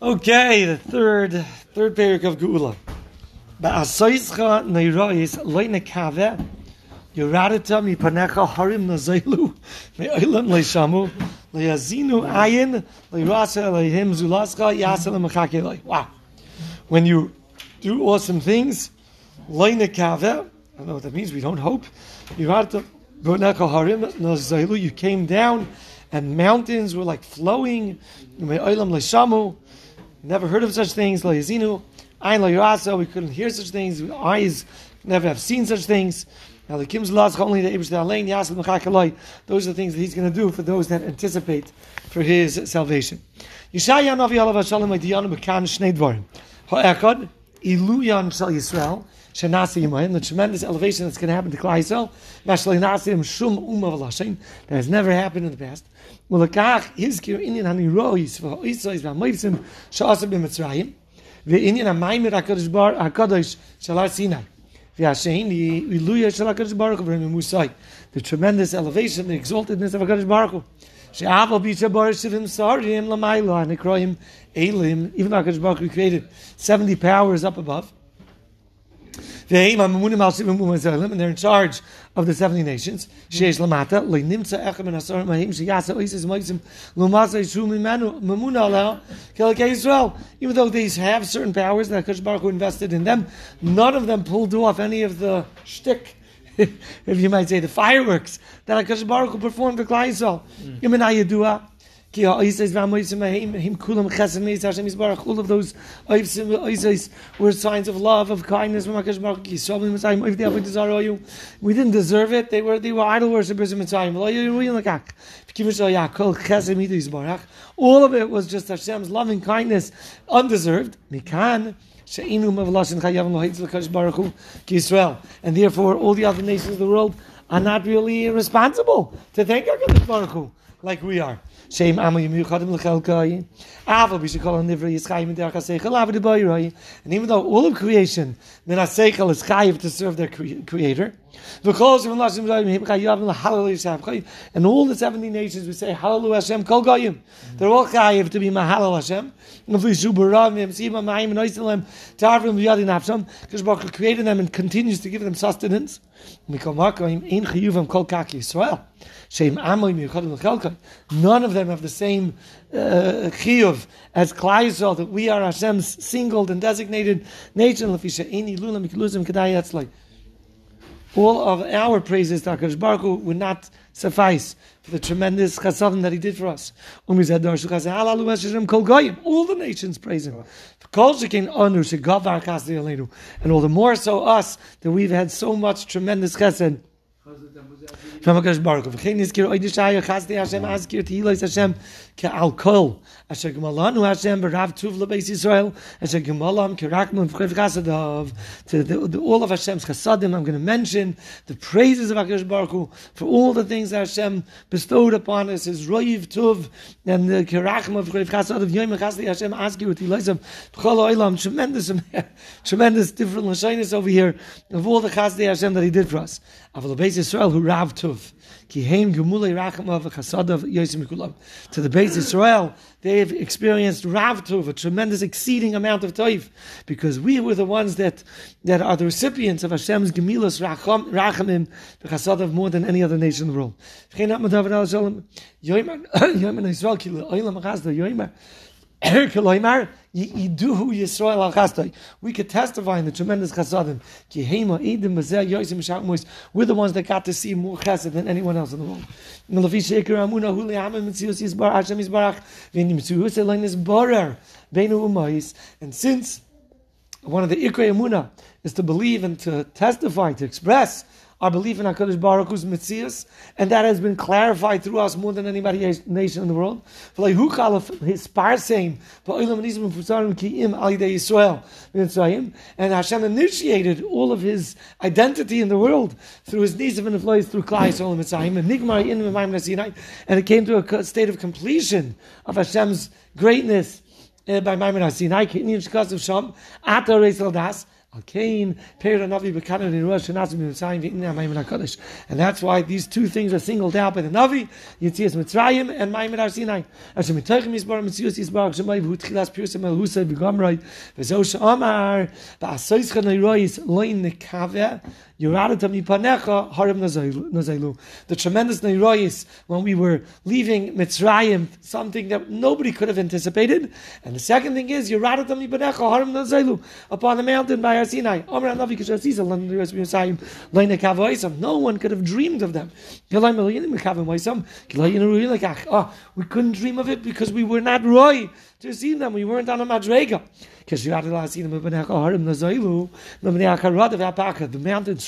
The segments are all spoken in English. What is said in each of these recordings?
Okay, the third third parak of Geula. Harim leishamu le'azinu ayin le'rasa le'him zulascha yasel le'machake Wow. When you do awesome things, loine kave, I don't know what that means, we don't hope. Yoradita panecha harim nazailu, you came down and mountains were like flowing. Le'shamu Never heard of such things. Lo yazinu, ayin lo yirasa. We couldn't hear such things. Eyes never have seen such things. Now the kim's laws only the Ibrish Alain Yasel Mechakaloi. Those are the things that he's going to do for those that anticipate for his salvation. Yishaya Navi Alav Hashalom Aydiyanu Bekan Shnei Dvarim. Ha'echad Iluyan Shal Yisrael. Shenasi the tremendous elevation that's going to happen to Klal Yisrael, Mashalei Nasim Shum Umma V'Lashem, that has never happened in the past. Mulakach Yizkir Inyan Hanirois V'Oisois V'Amoivsim Sha'asa B'Mitzrayim, V'Inyan HaMaimer HaKadosh Bar HaKadosh Shalar Sinai, V'Hashem Iluya Shal HaKadosh Baruch Hu Musai, the tremendous elevation, the exaltedness of HaKadosh Baruch Hu. She'aval Bicha Bar Shivim Sarim Lamayla Nekroim Elim, even though HaKadosh Baruch created 70 powers up above, and they're in charge of the 70 nations. Mm-hmm. Even though these have certain powers that Kush Baruch Hu invested in them, none of them pulled off any of the shtick, if you might say, the fireworks that Hakadosh Baruch Hu performed for Klal Yisrael. Mm. All of those were signs of love, of kindness. We didn't deserve it. They were they were idol worshippers in Mitzrayim. All of it was just Hashem's loving kindness, undeserved. And therefore, all the other nations of the world are not really responsible to thank HaKadosh Baruch Hu like we are. Shem amu yimiyuchadim l'chelkai. Aval b'shekol nivra yischayim derech haseichel avad b'yiroi. And even though all of creation, min haseichel is chayiv to serve their creator, and all the 70 nations we say Hallelujah Hashem Kol Goyim. They're all chayiv to be Mahalal Hashem. Because Baruch created them and continues to give them sustenance. None of them have the same uh, chiyuv as Klal that we are Hashem's singled and designated nation. All of our praises to HaKadosh Baruch Hu would not suffice for the tremendous chasadim that He did for us. All the nations praise Him. And all the more so us that we've had so much tremendous chesed To the, all of Hashem's chasadim, I'm going to mention the praises of Baruch Hu for all the things that Hashem bestowed upon us, His roiv tuv and the chasadav yom chasdi Hashem oilam. Tremendous, tremendous different lashonis over here of all the chasdi Hashem that He did for us. Who To the Beis Israel, they have experienced rav tuv, a tremendous exceeding amount of toiv, because we were the ones that, that are the recipients of Hashem's gemilas racham, rachamim chasadav more than any other nation in the world. We could testify in the tremendous chasadim. We're the ones that got to see more chesed than anyone else in the world. And since one of the Ikrei Amunah is to believe and to testify, to express our belief in HaKadosh Baruch Hu's Metzias, and that has been clarified through us more than any nation in the world. And Hashem initiated all of his identity in the world through his Nisav and flows through Klal Yisrael and Mitzrayim, and it came to a state of completion of Hashem's greatness uh, by Maimon HaSinai, Kinyin Shkasav Sham, Ata Reis And that's why these two things are singled out by the Navi, Yitzias Mitzrayim and Maimed Har Sinai. Asher Mitochim Yisbar Mitzius Yisbar Shemai V'hu Tchilas Pirsem El Husay V'Gamroi V'zo She'amar Ba'asoyzcha Neirois Loin Nekaveh the tremendous Neiroyis when we were leaving Mitzrayim, something that nobody could have anticipated. And the second thing is, upon the mountain by Sinai. No one could have dreamed of them. Oh, we couldn't dream of it because we were not Roy to see them. We weren't on a Madrega. The mountains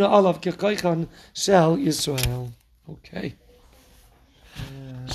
Amuna Alav Kekaychan Shel Yisrael. Okay.